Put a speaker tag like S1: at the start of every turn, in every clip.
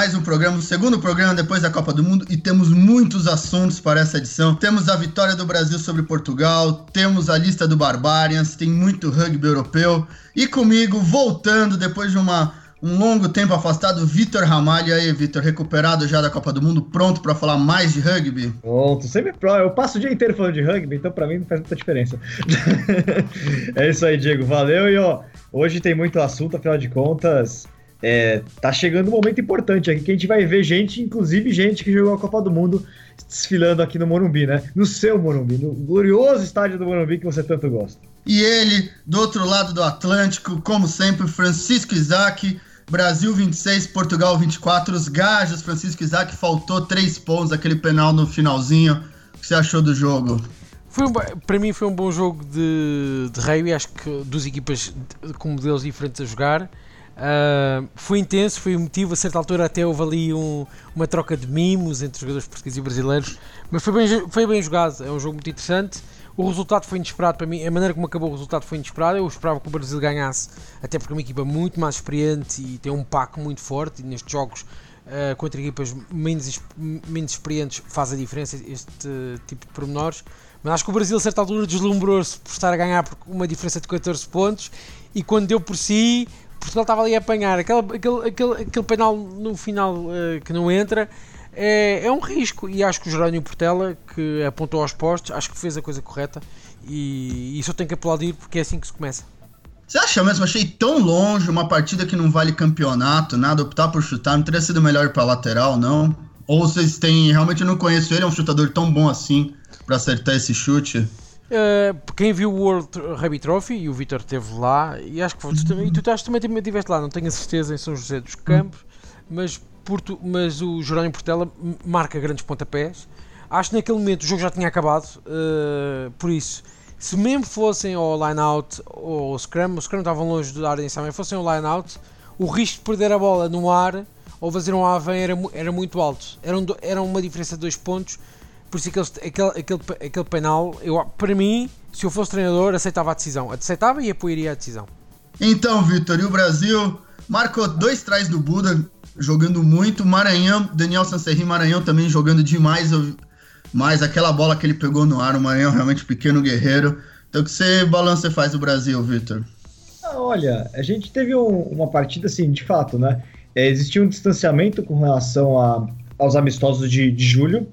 S1: mais um programa, o segundo programa depois da Copa do Mundo, e temos muitos assuntos para essa edição. Temos a vitória do Brasil sobre Portugal, temos a lista do Barbarians, tem muito rugby europeu. E comigo, voltando depois de uma, um longo tempo afastado, Vitor Ramalho. E aí, Vitor, recuperado já da Copa do Mundo, pronto para falar mais de rugby?
S2: Pronto, sempre pronto. Eu passo o dia inteiro falando de rugby, então para mim não faz muita diferença. é isso aí, Diego, valeu. E ó, hoje tem muito assunto, afinal de contas. É, tá chegando um momento importante aqui que a gente vai ver gente, inclusive gente que jogou a Copa do Mundo, desfilando aqui no Morumbi, né? No seu Morumbi, no glorioso estádio do Morumbi que você tanto gosta.
S1: E ele, do outro lado do Atlântico, como sempre, Francisco Isaac, Brasil 26, Portugal 24, os gajos, Francisco Isaac, faltou três pontos, aquele penal no finalzinho. O que você achou do jogo?
S3: Foi um, para mim foi um bom jogo de, de rugby, acho que duas equipas com modelos diferentes a jogar. Uh, foi intenso, foi emotivo. A certa altura, até houve ali um, uma troca de mimos entre jogadores portugueses e brasileiros. Mas foi bem, foi bem jogado. É um jogo muito interessante. O resultado foi inesperado para mim. A maneira como acabou o resultado foi inesperado. Eu esperava que o Brasil ganhasse, até porque é uma equipa muito mais experiente e tem um pack muito forte. E nestes jogos, uh, contra equipas menos, menos experientes, faz a diferença este uh, tipo de pormenores. Mas acho que o Brasil, a certa altura, deslumbrou-se por estar a ganhar por uma diferença de 14 pontos. E quando deu por si, Portugal estava ali a apanhar aquele, aquele, aquele, penal no final uh, que não entra. É, é um risco e acho que o Jerónimo Portela, que apontou aos postos, acho que fez a coisa correta e isso eu tenho que aplaudir porque é assim que se começa.
S1: Você acha mesmo? Achei tão longe uma partida que não vale campeonato, nada, optar por chutar, não teria sido melhor para lateral, não? Ou vocês têm. Realmente eu não conheço ele, é um chutador tão bom assim para acertar esse chute?
S3: Uh, quem viu o World Rugby Trophy e o Vitor esteve lá, e acho que tu, também, e tu estás, também estiveste lá, não tenho a certeza em São José dos Campos, mas, Porto, mas o Jerónimo Portela marca grandes pontapés. Acho que naquele momento o jogo já tinha acabado, uh, por isso, se mesmo fossem ao line-out ou ao scrum, o scrum estavam longe da área de ensaio, fossem ao line-out, o risco de perder a bola no ar ou fazer um AVEN era, era muito alto. Era, um, era uma diferença de dois pontos por isso aquele, aquele, aquele, aquele penal, eu, para mim, se eu fosse treinador, aceitava a decisão. Aceitava e apoiaria a decisão.
S1: Então, Vitor, e o Brasil marcou dois trás do Buda, jogando muito. Maranhão, Daniel Sancerri Maranhão também jogando demais. Mas aquela bola que ele pegou no ar, o Maranhão realmente pequeno guerreiro. Então, que você balanço você faz o Brasil, Vitor?
S2: Ah, olha, a gente teve um, uma partida assim, de fato, né? É, existia um distanciamento com relação a, aos amistosos de, de julho.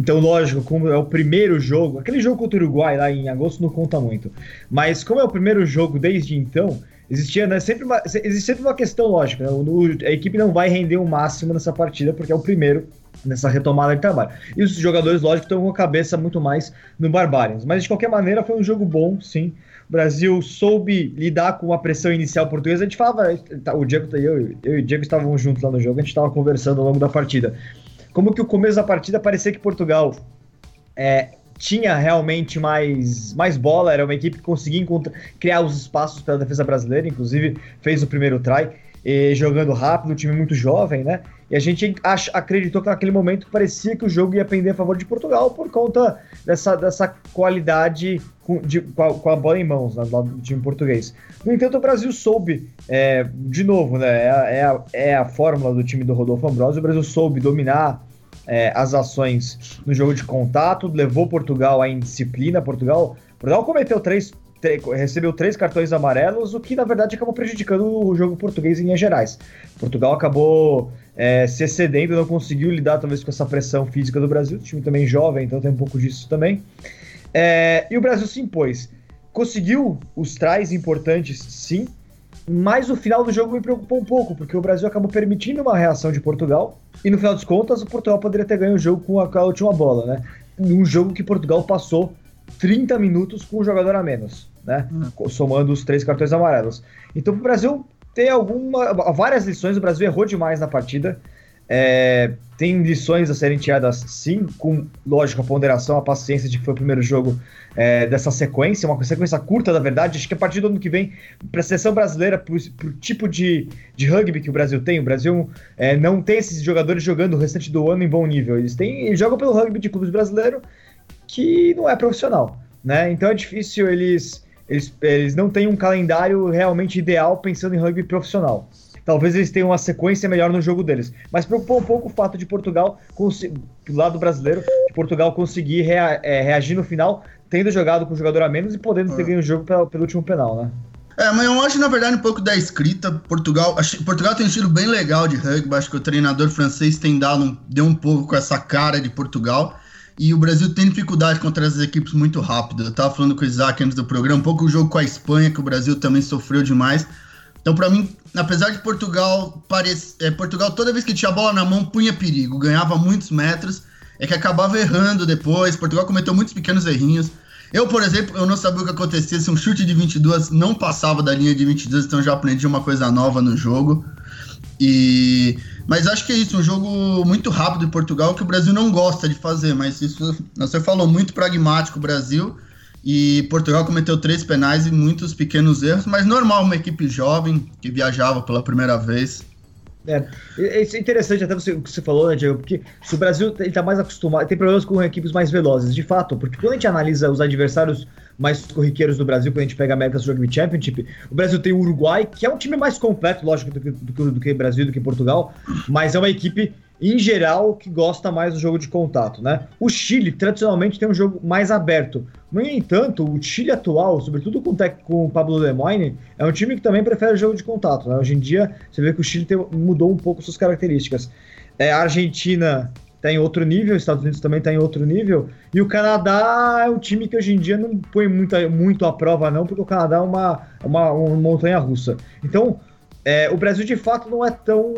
S2: Então, lógico, como é o primeiro jogo, aquele jogo contra o Uruguai lá em agosto não conta muito. Mas como é o primeiro jogo desde então, existia né, sempre uma, existe sempre uma questão lógica. Né? O, a equipe não vai render o máximo nessa partida, porque é o primeiro nessa retomada de trabalho. E os jogadores, lógico, estão com a cabeça muito mais no Barbarians. Mas de qualquer maneira, foi um jogo bom, sim. O Brasil soube lidar com a pressão inicial portuguesa. A gente falava, tá, o Diego, eu, eu e o Diego estávamos juntos lá no jogo, a gente estava conversando ao longo da partida como que o começo da partida parecia que Portugal é, tinha realmente mais, mais bola, era uma equipe que conseguia criar os espaços para a defesa brasileira, inclusive fez o primeiro try, e, jogando rápido, um time muito jovem, né? E a gente acreditou que naquele momento parecia que o jogo ia pender a favor de Portugal por conta dessa, dessa qualidade com, de, com, a, com a bola em mãos né, do time português. No entanto, o Brasil soube, é, de novo, né? É, é, a, é a fórmula do time do Rodolfo Ambrosio, o Brasil soube dominar é, as ações no jogo de contato, levou Portugal à indisciplina. Portugal, Portugal cometeu três, recebeu três cartões amarelos, o que na verdade acabou prejudicando o jogo português em Minas Gerais. Portugal acabou é, se excedendo, não conseguiu lidar talvez com essa pressão física do Brasil. O time também jovem, então tem um pouco disso também. É, e o Brasil se impôs. Conseguiu os trás importantes, sim, mas o final do jogo me preocupou um pouco, porque o Brasil acabou permitindo uma reação de Portugal, e no final das contas, o Portugal poderia ter ganho o jogo com a, com a última bola, né? Um jogo que Portugal passou 30 minutos com um jogador a menos, né? Hum. Somando os três cartões amarelos. Então, o Brasil tem alguma, várias lições, o Brasil errou demais na partida. É, tem lições a serem tiradas, sim, com, lógico, a ponderação, a paciência de que foi o primeiro jogo é, dessa sequência, uma sequência curta, na verdade. Acho que a partir do ano que vem, para a seleção brasileira, para o tipo de, de rugby que o Brasil tem, o Brasil é, não tem esses jogadores jogando o restante do ano em bom nível. Eles, têm, eles jogam pelo rugby de clubes brasileiro, que não é profissional. Né? Então é difícil eles, eles, eles não têm um calendário realmente ideal pensando em rugby profissional. talvez eles tenham uma sequência melhor no jogo deles. Mas preocupou um pouco o fato de Portugal, do lado brasileiro, de Portugal conseguir rea é, reagir no final, tendo jogado com o jogador a menos e podendo ter é. ganho o jogo pelo, pelo último penal, né?
S1: É, mas eu acho, na verdade, um pouco da escrita. Portugal, acho, Portugal tem um estilo bem legal de rugby. Acho que o treinador francês tem dado um, deu um pouco com essa cara de Portugal. E o Brasil tem dificuldade contra essas equipes muito rápido. Eu tava falando com o Isaac antes do programa, um pouco o jogo com a Espanha, que o Brasil também sofreu demais. Então, para mim, apesar de Portugal parece, é, Portugal toda vez que tinha a bola na mão punha perigo, ganhava muitos metros, é que acabava errando depois. Portugal cometeu muitos pequenos errinhos. Eu, por exemplo, eu não sabia o que acontecia se um chute de 22 não passava da linha de 22, então já aprendi uma coisa nova no jogo. E mas acho que é isso, um jogo muito rápido em Portugal que o Brasil não gosta de fazer, mas isso você falou muito pragmático o Brasil e Portugal cometeu três penais e muitos pequenos erros, mas normal uma equipe jovem que viajava pela primeira vez.
S2: É, isso é interessante até você, o que você falou, né, Diego? Porque se o Brasil está mais acostumado, tem problemas com equipes mais velozes, de fato, porque quando a gente analisa os adversários mais corriqueiros do Brasil, quando a gente pega a America's Rugby Championship, o Brasil tem o Uruguai, que é um time mais completo, lógico, do que, do, do que Brasil, do que Portugal, mas é uma equipe em geral, que gosta mais do jogo de contato, né? O Chile, tradicionalmente, tem um jogo mais aberto. No entanto, o Chile atual, sobretudo com, com o Pablo Lemoyne, é um time que também prefere o jogo de contato. Né? Hoje em dia, você vê que o Chile tem, mudou um pouco suas características. É, a Argentina está em outro nível, os Estados Unidos também está em outro nível, e o Canadá é um time que hoje em dia não põe muita, muito à prova, não, porque o Canadá é uma, uma, uma montanha russa. Então, é, o Brasil de fato não é tão.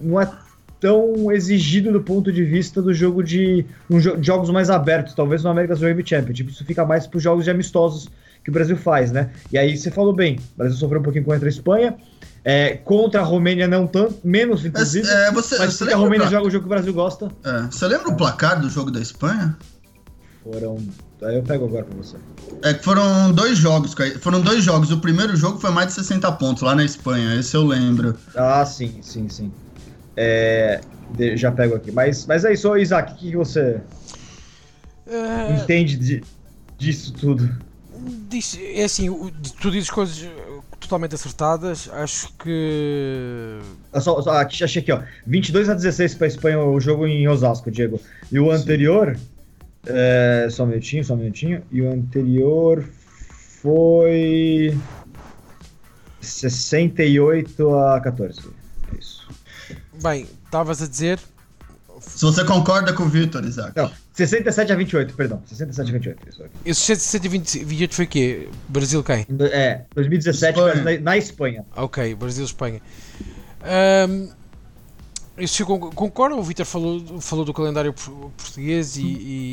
S2: não é tão exigido do ponto de vista do jogo de um, jogos mais abertos, talvez no America's Rugby Championship. Isso fica mais para os jogos de amistosos que o Brasil faz, né? E aí você falou bem, o Brasil sofreu um pouquinho contra a Espanha, é, contra a Romênia não tanto, menos inclusive,
S1: é, você,
S2: mas
S1: você
S2: a Romênia joga o jogo que o Brasil gosta.
S1: É, você lembra o placar do jogo da Espanha?
S2: Foram. Aí eu pego agora pra você.
S1: É que foram dois jogos, foram dois jogos. O primeiro jogo foi mais de 60 pontos lá na Espanha, esse eu lembro.
S2: Ah, sim, sim, sim. É, já pego aqui. Mas, mas é isso, Isaac, o que, você é... entende de, disso tudo?
S3: Diz, é assim, tu dizes coisas eh, totalmente acertadas. Acho que.
S2: Ah, só, só, aqui, achei aqui, ó. 22 a 16 para a Espanha o jogo em Osasco, Diego. E o anterior. É, só um minutinho, só um minutinho. E o anterior foi. 68 a 14.
S3: Bem, estavas a dizer.
S1: Se você concorda com o Victor, Isaac.
S2: Não, 67 a 28, perdão. 67 a 28. Isso aqui.
S3: Esse 67 a 28 foi o quê? Brasil quem?
S2: É, 2017 na, na, Espanha.
S3: Ok, Brasil-Espanha. Um, eu concordo, o Vitor falou, falou do calendário português e,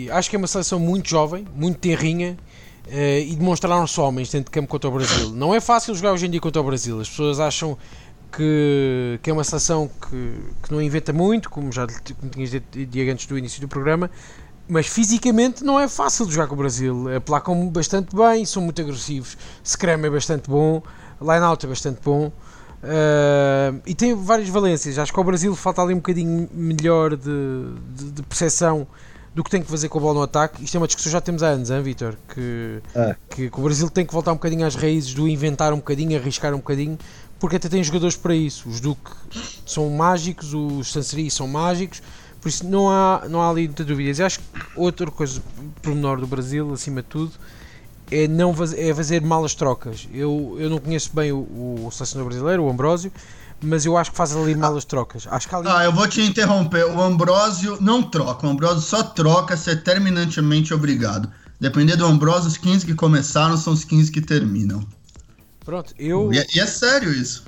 S3: e, acho que é uma seleção muito jovem, muito tenrinha uh, e demonstraram-se homens dentro de campo contra o Brasil. Não é fácil jogar hoje em dia contra o Brasil, as pessoas acham que, que é uma seleção que, que não inventa muito, como já como tinhas dito antes do início do programa, mas fisicamente não é fácil de jogar com o Brasil. Aplacam bastante bem, são muito agressivos. Scrum é bastante bom, line-out é bastante bom. Uh, e tem várias valências. Acho que ao Brasil falta ali um bocadinho melhor de, de, de percepção do que tem que fazer com a bola no ataque. Isto é uma discussão que já temos há anos, hein, Vitor? Que, é. que, que, o Brasil tem que voltar um bocadinho às raízes do inventar um bocadinho, arriscar um bocadinho, porque até tem jogadores para isso. Os Duque são mágicos, os Sanseri são mágicos, por isso não há, não há ali muitas dúvidas. E acho que outra coisa menor do Brasil, acima de tudo, é, não é fazer malas trocas. Eu, eu não conheço bem o, o selecionador brasileiro, o Ambrósio, mas eu acho que faz ali malas trocas. Acho que ali...
S1: Ah, eu vou te interromper. O Ambrósio não troca. O Ambrósio só troca se é terminantemente obrigado. Depender do Ambrósio, os 15 que começaram são os 15 que terminam.
S3: Pronto, eu.
S1: E é, e é sério isso.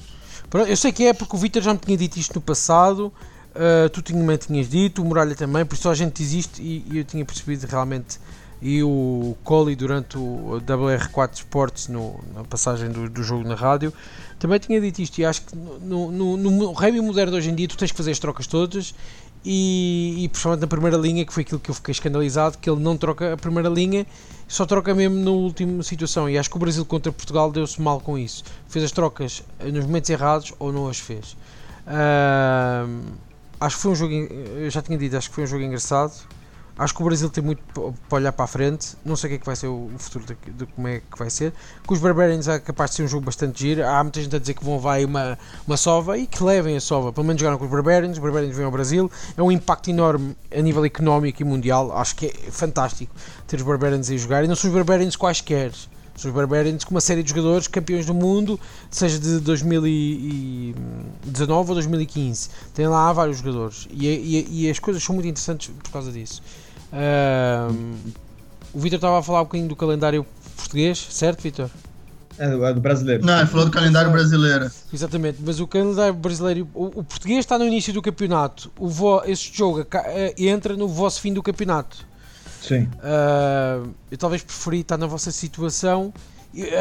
S3: Pronto, eu sei que é porque o Vitor já me tinha dito isto no passado, uh, tu também tinhas dito, o Muralha também, por isso a gente existe e, e eu tinha percebido realmente. E o Coli durante o WR4 Sports, no, na passagem do, do jogo na rádio, também tinha dito isto. E acho que no, no, no, no rugby moderno de hoje em dia tu tens que fazer as trocas todas e, e principalmente na primeira linha, que foi aquilo que eu fiquei escandalizado, que ele não troca a primeira linha, só troca mesmo na última situação. E acho que o Brasil contra Portugal deu-se mal com isso. Fez as trocas nos momentos errados ou não as fez. Uh, acho que foi um jogo, eu já tinha dito, acho que foi um jogo engraçado. Acho que o Brasil tem muito para olhar para a frente. Não sei o que é que vai ser o futuro de, de como é que vai ser. Com os Barbarians é capaz de ser um jogo bastante giro. Há muita gente a dizer que vão vai uma, uma sova e que levem a sova. Pelo menos jogaram com os Barbarians. Os Barbarians vêm ao Brasil. É um impacto enorme a nível económico e mundial. Acho que é fantástico ter os Barbarians a jogar. E não são os Barbarians quaisquer. São os Barbarians com uma série de jogadores campeões do mundo, seja de 2019 ou 2015. Tem lá vários jogadores e, e, e as coisas são muito interessantes por causa disso. Um, o Vitor estava a falar um bocadinho do calendário português, certo, Vitor?
S2: É do, é do, brasileiro.
S1: Não, ele falou do calendário brasileiro.
S3: Exatamente, mas o calendário brasileiro, o, o português está no início do campeonato. O vo, esse jogo eh, entra no vosso fim do campeonato.
S2: Sim.
S3: Uh, eu talvez preferi estar na vossa situação.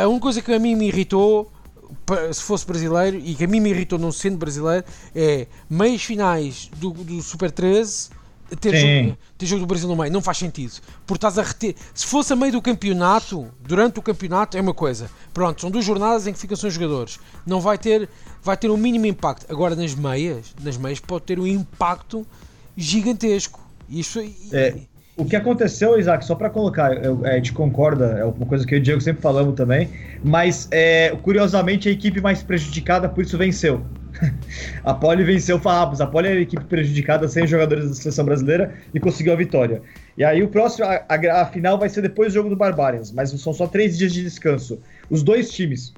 S3: A única coisa que a mim me irritou, se fosse brasileiro, e que a mim me irritou não sendo brasileiro, é meios finais do, do Super 13 ter jogo, ter jogo, do Brasil no meio. Não faz sentido. Porque estás a reter. Se fosse a meio do campeonato, durante o campeonato, é uma coisa. Pronto, são duas jornadas em que ficam sem jogadores. Não vai ter, vai ter um mínimo impacto. Agora nas meias, nas meias pode ter um impacto gigantesco. Isso
S2: é. O que aconteceu, Isaac, só para colocar, eu, é, a gente concorda, é uma coisa que eu e o Diego sempre falamos também, mas é, curiosamente a equipe mais prejudicada por isso venceu. a Poli venceu o Farrapos, a Poli era a equipe prejudicada sem jogadores da seleção brasileira e conseguiu a vitória. E aí o próximo, a, a, a final vai ser depois do jogo do Barbarians, mas são só três dias de descanso. Os dois times,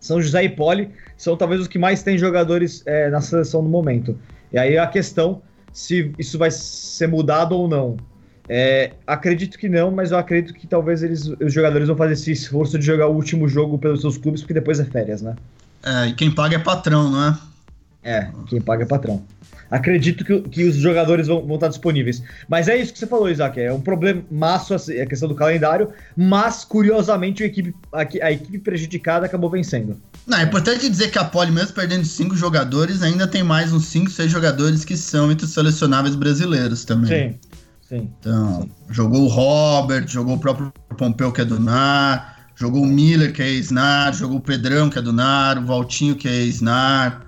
S2: São José e Poli, são talvez os que mais têm jogadores é, na seleção no momento. E aí a questão se isso vai ser mudado ou não. É, acredito que não, mas eu acredito que talvez eles, os jogadores vão fazer esse esforço de jogar o último jogo pelos seus clubes, porque depois é férias, né?
S1: É, e quem paga é patrão, não é?
S2: É, quem paga é patrão. Acredito que, que os jogadores vão, vão estar disponíveis. Mas é isso que você falou, Isaac. É um problema maço a questão do calendário, mas curiosamente a equipe, a, a equipe prejudicada acabou vencendo.
S1: Não, é importante dizer que a Poli, mesmo perdendo cinco jogadores, ainda tem mais uns cinco, seis jogadores que são entre os selecionáveis brasileiros também.
S2: Sim. Sim.
S1: Então,
S2: sim.
S1: jogou o Robert, jogou o próprio Pompeu, que é do NAR, jogou o Miller, que é ex-NAR, jogou o Pedrão, que é do NAR, o Valtinho, que é ex-NAR.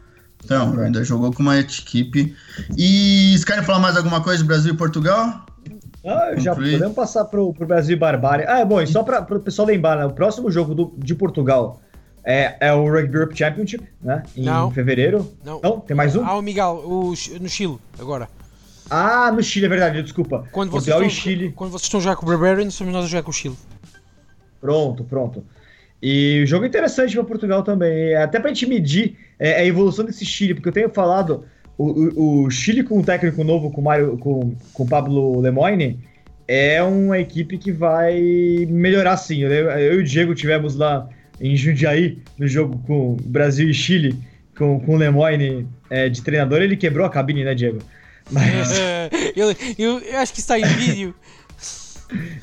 S1: Então, sim, ainda jogou com uma equipe. E vocês querem falar mais alguma coisa do Brasil e Portugal?
S2: Ah, já podemos passar pro, pro Brasil e Barbária. Ah, é bom, e só para o pessoal lembrar, né, o próximo jogo do, de Portugal é, é o Rugby Europe Championship, né? Em
S3: Não.
S2: fevereiro.
S3: Não.
S2: Não, tem mais um?
S3: Ah, o Miguel, o, no Chile, agora.
S2: Ah, no Chile, é verdade, desculpa.
S3: Quando vocês,
S2: Portugal
S3: estão,
S2: e Chile.
S3: quando vocês estão já com o Barbarians, somos nós a jogar com o Chile.
S2: Pronto, pronto. E o jogo interessante para Portugal também. Até para a gente medir é, a evolução desse Chile, porque eu tenho falado, o, o, o Chile com um técnico novo, com Mario, com, com Pablo Lemoine, é uma equipe que vai melhorar sim. Eu, eu e o Diego tivemos lá em Jundiaí, no jogo com Brasil e Chile, com, com o Lemoine é, de treinador, ele quebrou a cabine, né, Diego?
S3: Mas... eu, eu, eu, acho que está em vídeo.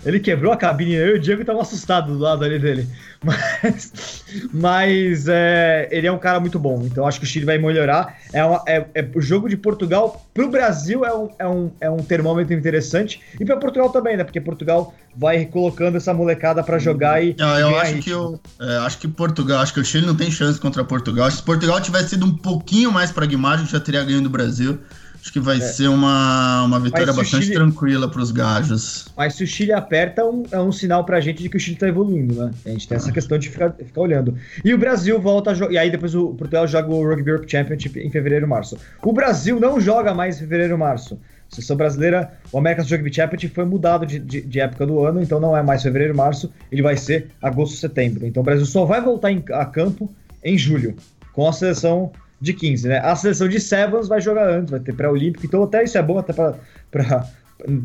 S2: Ele quebrou a cabine, eu e o Diego estavam assustados do lado ali dele. Mas, mas é, ele é um cara muito bom, então acho que o Chile vai melhorar. É, uma, é, é o jogo de Portugal para o Brasil é um, é, um, é um termômetro interessante e para Portugal também, né? Porque Portugal vai colocando essa molecada para jogar e.
S1: Não, eu acho que eu é, acho que Portugal, acho que o Chile não tem chance contra Portugal. Se Portugal tivesse sido um pouquinho mais pragmático, já teria ganho do Brasil. Acho que vai é. ser uma, uma vitória bastante Chile... tranquila para os gajos.
S2: Mas se o Chile aperta, é um, é um sinal para a gente de que o Chile está evoluindo, né? A gente tem essa questão de ficar, ficar olhando. E o Brasil volta a jogar. E aí depois o Portugal joga o Rugby Europe Championship em fevereiro março. O Brasil não joga mais em fevereiro março. A seleção brasileira, o America's Rugby Championship foi mudado de, de, de, época do ano, então não é mais fevereiro março, ele vai ser agosto setembro. Então o Brasil só vai voltar em, a campo em julho, com a seleção de 15, né? A seleção de Sevens vai jogar antes, vai ter pré-olímpico, então até isso é bom até para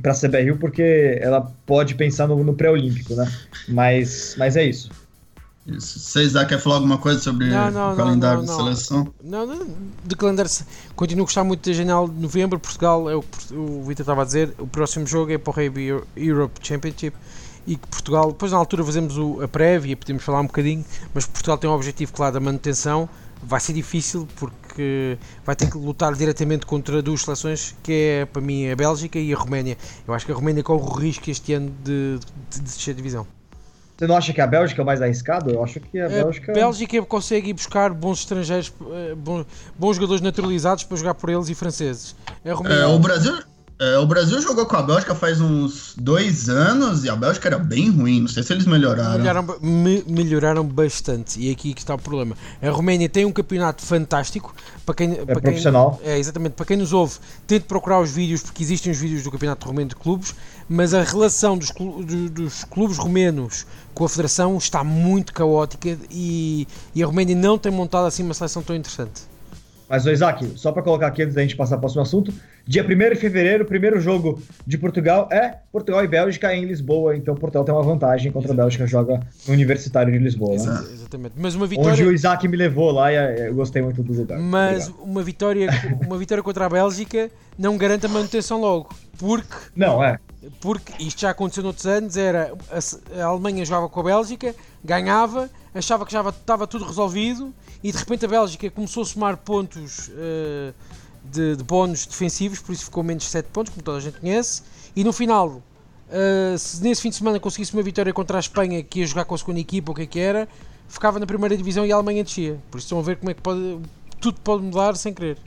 S2: para a CBRU, porque ela pode pensar no, no pré-olímpico, né? Mas, mas é isso.
S1: Isso. Vocês quer falar alguma coisa sobre não, não, o calendário não, da seleção?
S3: Não, não, de calendário. Continuo a gostar muito da janela de novembro. Portugal, é o, o Vitor estava a dizer, o próximo jogo é para o Rugby Europe Championship e que Portugal, depois na altura fazemos o, a prévia, podemos falar um bocadinho, mas Portugal tem um objetivo claro da manutenção vai ser difícil porque vai ter que lutar diretamente contra duas seleções que é para mim a Bélgica e a Roménia. Eu acho que a Roménia corre o risco este ano de, de, de descer a divisão.
S2: Você não acha que a Bélgica é o mais arriscado? Eu acho que a, Bélgica.
S3: A Bélgica consegue ir buscar bons estrangeiros, eh, bons, bons jogadores naturalizados para jogar por eles e franceses.
S1: A Roménia... É, o Brasil É, o Brasil jogou com a Bélgica faz uns dois anos e a Bélgica era bem ruim. Não sei se eles melhoraram.
S3: Melhoraram, me, melhoraram bastante. E aqui que está o problema. A Roménia tem um campeonato fantástico. Para quem,
S2: É
S3: para
S2: profissional.
S3: Quem, é, exatamente. Para quem nos ouve, tente procurar os vídeos, porque existem os vídeos do Campeonato Romeno de Clubes. Mas a relação dos, do- dos clubes romenos com a Federação está muito caótica e, e a Roménia não tem montado assim uma seleção tão interessante.
S2: Mas, Isaac, só para colocar aqui antes da gente passar para o próximo assunto, dia 1 de fevereiro, o primeiro jogo de Portugal é Portugal e Bélgica em Lisboa. Então, Portugal tem uma vantagem contra a Bélgica, joga no Universitário de Lisboa. Né?
S3: Exatamente. Mas uma
S2: Onde
S3: vitória.
S2: o Isaac me levou lá e eh, eu gostei muito do lugar.
S3: Mas
S2: Obrigado.
S3: uma vitória, uma vitória contra a Bélgica não garante a manutenção logo. Porque
S2: Não, é.
S3: Porque isto já aconteceu noutros anos, era a, Alemanha jogava com a Bélgica, ganhava, achava que já estava tudo resolvido e de repente a Bélgica começou a somar pontos eh, de, de bónus defensivos, por isso ficou menos 7 pontos, como toda a gente conhece, e no final, eh, se nesse fim de semana conseguisse uma vitória contra a Espanha, que ia jogar com a segunda equipa, o que é que era, ficava na primeira divisão e a Alemanha descia. Por isso estão a ver como é que pode, tudo pode mudar sem querer.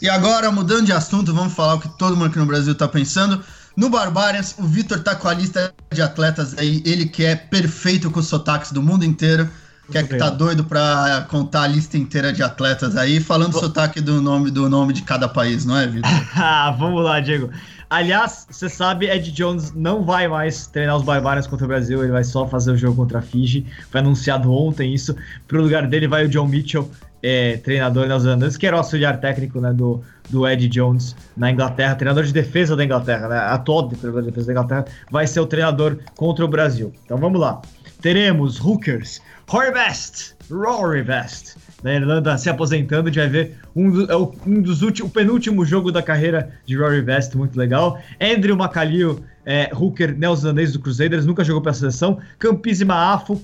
S1: E agora, mudando de assunto, vamos falar o que todo mundo aqui no Brasil tá pensando. No Barbarians, o Vitor tá com a lista de atletas aí, ele que é perfeito com os sotaques do mundo inteiro. Que é que tá doido pra contar a lista inteira de atletas aí, falando o sotaque do nome, do nome de cada país, não é, Vitor?
S2: Ah, vamos lá, Diego. Aliás, você sabe, Ed Jones não vai mais treinar os Barbarians contra o Brasil, ele vai só fazer o jogo contra a Fiji. Foi anunciado ontem isso. Pro lugar dele vai o John Mitchell, é, treinador neozelandês, que era o auxiliar técnico né, do, do Ed Jones na Inglaterra, treinador de defesa da Inglaterra, né, atual treinador de defesa da Inglaterra, vai ser o treinador contra o Brasil. Então vamos lá. Teremos Hookers, Best, Rory Best, da Irlanda se aposentando, a gente vai ver um, do- é um dos últimos, o penúltimo jogo da carreira de Rory Best, muito legal. Andrew McAleer, é, hooker neozelandês do Crusaders, nunca jogou pela seleção. Campisi Maafo,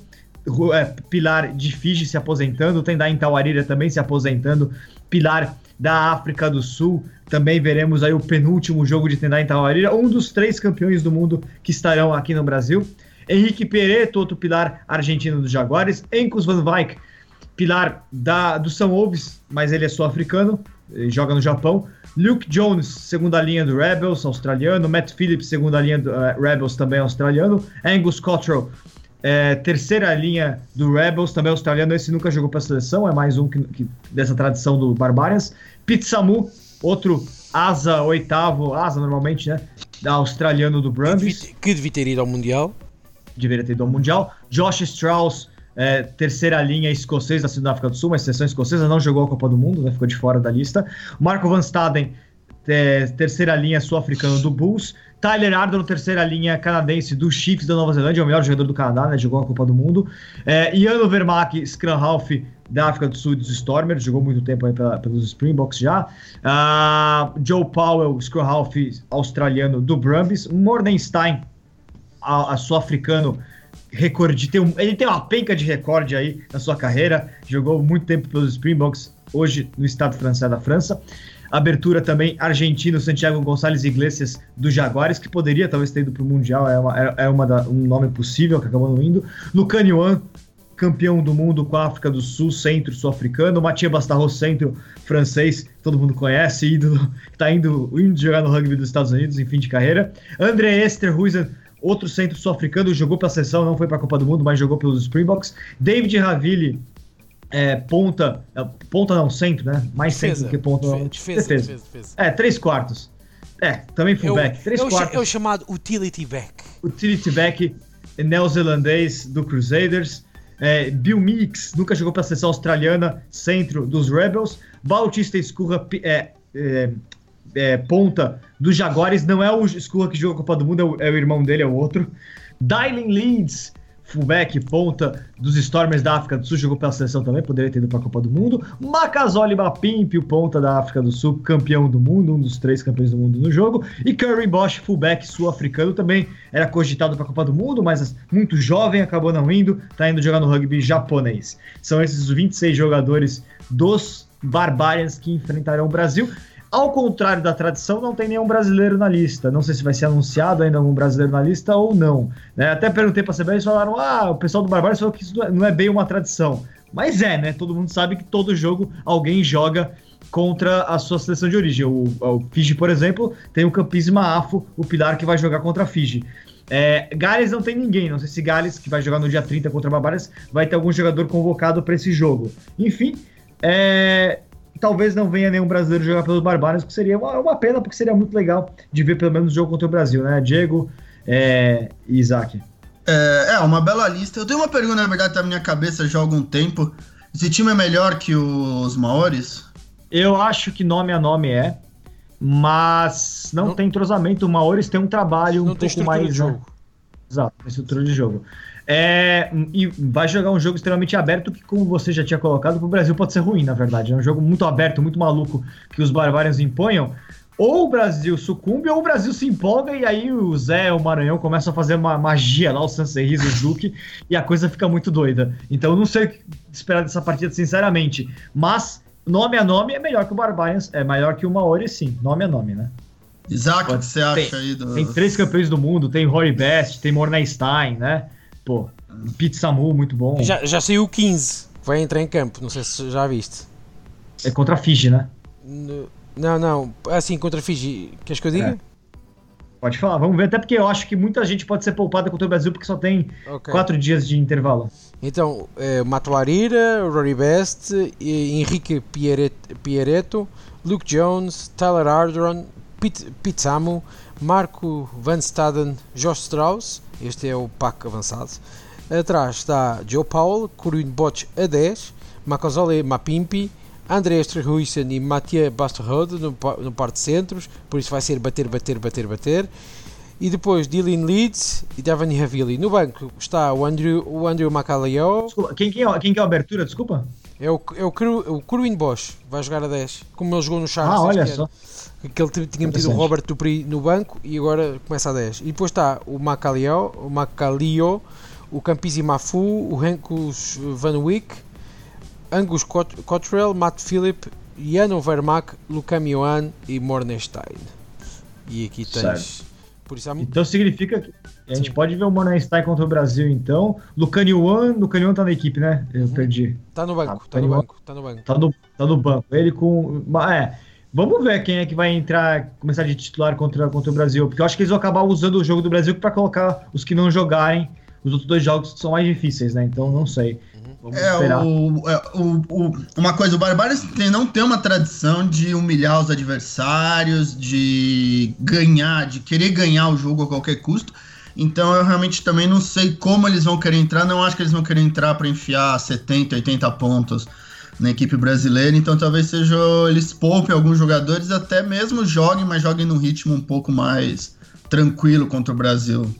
S2: é, pilar de Fiji se aposentando. Tem Dain Tawarira também se aposentando, pilar da África do Sul. Também veremos aí o penúltimo jogo de Tendai Tawarira, um dos três campeões do mundo que estarão aqui no Brasil. Henrique Pereto, outro pilar argentino dos Jaguares. Encos Van Wyk, pilar da, do São Wolves, mas ele é sul-africano, joga no Japão. Luke Jones, segunda linha do Rebels, australiano. Matt Phillips, segunda linha do eh, Rebels, também australiano. Angus Cottrell, eh, terceira linha do Rebels, também australiano. Esse nunca jogou para a seleção, é mais um que, que- dessa tradição do Barbarians. Pete Samu, outro asa oitavo, asa normalmente, né? Da australiano do Brumbies
S3: que devia ter ido ao Mundial.
S2: deveria ter ido ao Mundial. Josh Strauss, é, terceira linha escocês da Sudáfrica do Sul, mas seleção escocesa, não jogou a Copa do Mundo, né, ficou de fora da lista. Marco Van Staden, é, terceira linha sul-africano do Bulls. Tyler Ardon, terceira linha canadense do Chiefs da Nova Zelândia, é o melhor jogador do Canadá, né, jogou a Copa do Mundo. É, Iano Vermaak, scrum half da África do Sul dos Stormers, jogou muito tempo aí pela- pelos Springboks já. Ah, Joe Powell, scrum half australiano do Brumbies. Mordenstein, a, a sul-africano recorde, tem um- ele tem uma penca de recorde aí na sua carreira, jogou muito tempo pelos Springboks, hoje no estado francês da França. Abertura também argentino Santiago Gonçalves Iglesias do Jaguares, que poderia talvez ter ido para o Mundial, é, uma, é, é uma da- um nome possível que acabou não indo. Lucani Wan, campeão do mundo com a África do Sul, centro sul-africano. Mathieu Bastarros, centro francês, todo mundo conhece, ídolo, que tá indo, indo jogar no rugby dos Estados Unidos em fim de carreira. André Esther Huizen, outro centro sul-africano, jogou pela seleção, não foi para a Copa do Mundo, mas jogou pelos Springboks. David Ravili, é, ponta, é, ponta não, centro, né? Mais centro do que ponta.
S3: Defe- defesa, defesa, defesa.
S2: É, três quartos. É, também fullback. três
S3: é o cha-
S2: quartos
S3: é o chamado utility back.
S2: utility back neozelandês do Crusaders. É, Bill Meeks, nunca jogou para a seleção australiana, centro dos Rebels. Bautista Escurra, é, é, é, ponta dos Jaguares. Não é o Escurra que jogou a Copa do Mundo, é o, é o irmão dele, é o outro. Dylan Leeds, fullback, ponta dos Stormers da África do Sul, jogou pela seleção também, poderia ter ido para a Copa do Mundo. Makazole Mapimpi, o ponta da África do Sul, campeão do mundo, um dos três campeões do mundo no jogo. E Curry Bosch, fullback sul-africano, também era cogitado para a Copa do Mundo, mas muito jovem, acabou não indo, tá indo jogar no rugby japonês. São esses os 26 jogadores dos Barbarians que enfrentarão o Brasil. Ao contrário da tradição, não tem nenhum brasileiro na lista. Não sei se vai ser anunciado ainda algum brasileiro na lista ou não. né? Até perguntei para a CBS e falaram: ah, o pessoal do Barbarians falou que isso não é- bem uma tradição. Mas é, né? Todo mundo sabe que todo jogo alguém joga contra a sua seleção de origem. O, o Fiji, por exemplo, tem o Campis Maafo, o pilar que vai jogar contra a Fiji. É, Gales não tem ninguém, não sei se Gales, que vai jogar no dia 30 contra Barbárias, vai ter algum jogador convocado para esse jogo. Enfim, é, talvez não venha nenhum brasileiro jogar pelos Barbários, que seria uma, uma, pena, porque seria muito legal de ver pelo menos o jogo contra o Brasil, né? Diego é, e Isaac.
S1: É, é, uma bela lista. Eu tenho uma pergunta, na verdade, tá na minha cabeça já há algum tempo. Esse time é melhor que os Maores?
S2: Eu acho que nome a nome é, mas não, não tem entrosamento. O Maores tem um trabalho um pouco mais. De né? jogo. Né? Exato, estrutura de jogo. É, e vai jogar um jogo extremamente aberto que, como você já tinha colocado, para o Brasil pode ser ruim, na verdade. É um jogo muito aberto, muito maluco que os Barbarians imponham. Ou o Brasil sucumbe, ou o Brasil se empolga, e aí o Zé, o Maranhão começam a fazer uma magia lá, o Sanserris, o Zuki, e a coisa fica muito doida. Então eu não sei o que esperar dessa partida, sinceramente. Mas, nome a nome, é melhor que o Barbarians, é maior que o Maori, sim. Nome a nome, né?
S1: Isaac, o que você acha
S2: tem,
S1: aí do.
S2: Tem três campeões do mundo, tem Rory Best, tem Mornestein, né? Pô, Pete Samu, muito bom.
S3: Já, já saiu o 15, vai entrar em campo, não sei se já viste.
S2: É contra a Fiji, né?
S3: No, não, não, assim, contra a Fiji, queres que eu diga? É.
S2: Pode falar, vamos ver, até porque eu acho que muita gente pode ser poupada contra o Brasil porque só tem okay. quatro dias de intervalo.
S3: Então, é, Mato Larira, Rory Best, Henrique Pieretto, Luke Jones, Tyler Ardron, Pete, Pete Samu, Marco Van Staden, Josh Strauss, este é o pack avançado. Atrás está Joe Powell, Corinne Botch a 10, Macozole Mapimpi, André Esterhuisen e Mathieu Basterrode no, no par de centros, por isso vai ser bater, bater, bater, bater. E depois Dylan Leeds e Devon Havili. No banco está o Andrew, o Andrew Macaleo.
S2: Quem, quem, é, quem que é a abertura, desculpa?
S3: É o, é o, o Corwin Bosch, vai jogar a 10, como ele jogou no Charles.
S2: Ah, olha só.
S3: Que ele tinha metido o Robert Dupri no banco e agora começa a 10. E depois está o Macalio, o Macalio, o Campisi Mafu, o Renkus Van Wyck, Angus Cottrell, Matt Philip, Jan Overmack, Lucam Johan e Mornestein. E aqui tens.
S2: Por isso Então significa que a gente Sim. pode ver o Mornestein contra o Brasil, então. Lucam Johan, Lucam Johan tá na equipe, né? Eu uhum. perdi.
S3: Tá no banco, ah, tá, no banco, tá no banco.
S2: Tá no, tá no banco. Ele com. É. Vamos ver quem é que vai entrar, começar de titular contra, contra o Brasil, porque eu acho que eles vão acabar usando o jogo do Brasil para colocar os que não jogarem os outros dois jogos que são mais difíceis, né? Então não sei.
S1: Vamos é, esperar. O, é, o, o, uma coisa, o Barbários tem, não tem uma tradição de humilhar os adversários, de ganhar, de querer ganhar o jogo a qualquer custo. Então eu realmente também não sei como eles vão querer entrar. Não acho que eles vão querer entrar para enfiar 70, 80 pontos na equipe brasileira, então talvez seja eles poupem alguns jogadores, até mesmo joguem, mas joguem num ritmo um pouco mais tranquilo contra o Brasil.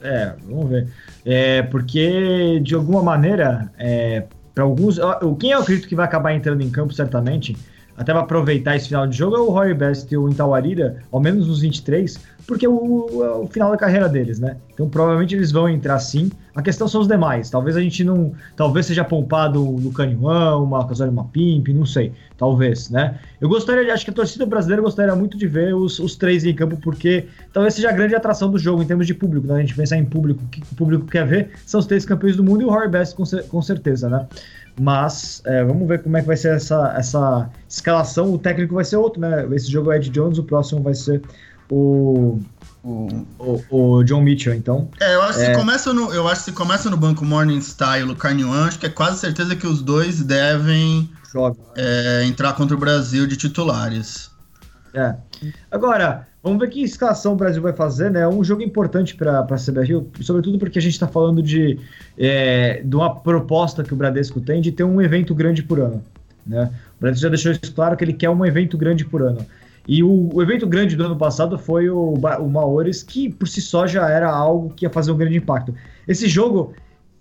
S2: É, vamos ver. É, porque, de alguma maneira, é, para alguns. Quem eu acredito que vai acabar entrando em campo, certamente, até para aproveitar esse final de jogo, é o Roy Best e o Intawarira, ao menos nos 23, porque é o, é o final da carreira deles, né? Então provavelmente eles vão entrar sim. A questão são os demais. Talvez a gente não. Talvez seja poupado no Canhuan, uma Casório, uma Pimp, não sei. Talvez, né? Eu gostaria, acho que a torcida brasileira gostaria muito de ver os, os três em campo, porque talvez seja a grande atração do jogo em termos de público, né? A gente pensar em público, o que o público quer ver são os três campeões do mundo e o Rory Best com, com certeza, né? Mas é, vamos ver como é que vai ser essa, essa escalação. O técnico vai ser outro, né? Esse jogo é Ed Jones, o próximo vai ser o, o, o, o John Mitchell, então.
S1: É, eu acho, é... Se começa no, eu acho que se começa no banco Morning Style, o Carnian, acho que é quase certeza que os dois devem é, entrar contra o Brasil de titulares.
S2: É. Agora, vamos ver que escalação o Brasil vai fazer, né? É um jogo importante para a CBRU, sobretudo porque a gente está falando de, é, de uma proposta que o Bradesco tem de ter um evento grande por ano. Né? O Bradesco já deixou isso claro que ele quer um evento grande por ano. E o, o, evento grande do ano passado foi o, o Maores, que por si só já era algo que ia fazer um grande impacto. Esse jogo,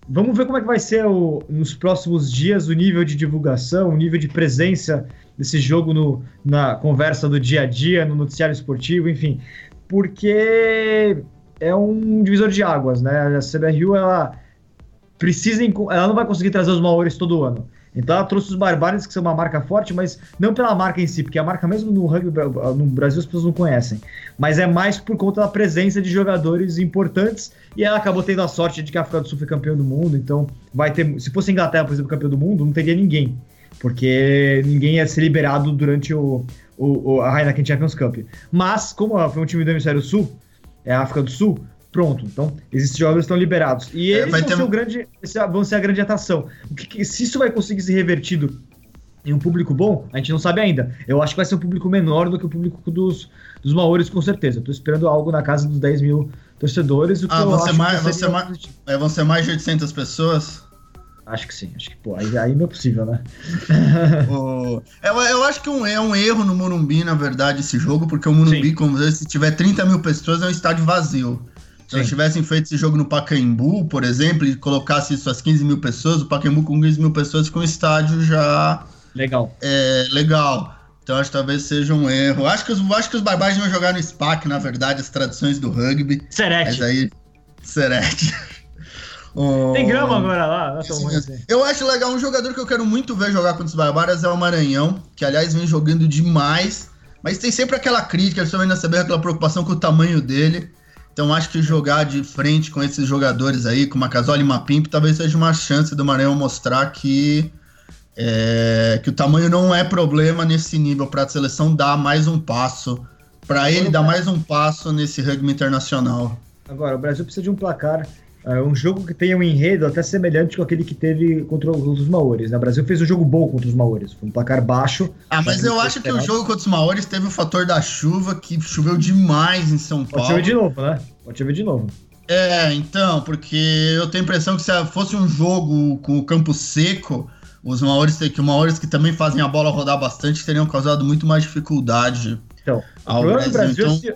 S2: vamos ver como é que vai ser o, nos próximos dias o nível de divulgação, o nível de presença desse jogo no, na conversa do dia a dia, no noticiário esportivo, enfim. Porque é um divisor de águas, né? A CBRU, ela precisa, ela não vai conseguir trazer os Maores todo ano Então ela trouxe os Barbarians, que são uma marca forte, mas não pela marca em si, porque a marca mesmo no rugby no Brasil as pessoas não conhecem. Mas é mais por conta da presença de jogadores importantes e ela acabou tendo a sorte de que a África do Sul foi campeão do mundo, então vai ter. Se fosse a Inglaterra, por exemplo, campeão do mundo, não teria ninguém. Porque ninguém ia ser liberado durante o, o, a Heineken Champions Cup. Mas, como foi um time do Hemisfério Sul, é a África do Sul, pronto. Então, esses jogadores estão liberados. E é, eles é, vão, ter... ser o grande, vão ser a grande atração. O que, se isso vai conseguir ser revertido em um público bom, a gente não sabe ainda. Eu acho que vai ser um público menor do que o público dos, dos Maores, com certeza. Estou esperando algo na casa dos 10 mil torcedores. O que
S1: ah, vão ser, mais, vão, ser mais, é, vão ser mais de 800 pessoas?
S2: Acho que sim, acho que pô, aí, aí não é possível, né?
S1: oh, eu, eu acho que um, é um erro no Morumbi, na verdade, esse jogo, porque o Morumbi, sim. como se tiver 30 mil pessoas, é um estádio vazio. Se eles tivessem feito esse jogo no Pacaembu, por exemplo, e colocasse isso às 15 mil pessoas, o Pacaembu com 15 mil pessoas fica um estádio já.
S2: Legal.
S1: É, legal. Então acho que talvez seja um erro. Acho que os, acho que os barbares vão jogar no SPAC, na verdade, as tradições do rugby.
S2: Serete.
S1: Mas aí. Serete.
S2: Tem grama agora lá?
S1: Assim. Eu acho legal, um jogador que eu quero muito ver jogar contra os Barbaras é o Maranhão, que aliás vem jogando demais. Mas tem sempre aquela crítica, principalmente na CBR, aquela preocupação com o tamanho dele. Então acho que jogar de frente com esses jogadores aí, com Macasoli e Mapimp, talvez seja uma chance do Maranhão mostrar que, é, que o tamanho não é problema nesse nível para a seleção dar mais um passo, para ele dar mais um passo nesse rugby internacional.
S2: Agora, o Brasil precisa de um placar é um jogo que tenha um enredo até semelhante com aquele que teve contra os Maores. Né? O Brasil fez um jogo bom contra os Maores, foi um placar baixo.
S1: Ah, mas eu acho que o jogo contra os Maores teve o fator da chuva, que choveu demais em São Paulo.
S2: Pode chover de novo, né? Pode chover de novo.
S1: É, então, porque eu tenho a impressão que se fosse um jogo com o campo seco, os Maores, que, Maores que também fazem a bola rodar bastante, teriam causado muito mais dificuldade.
S2: Então, ao Brasil. Brasil então... se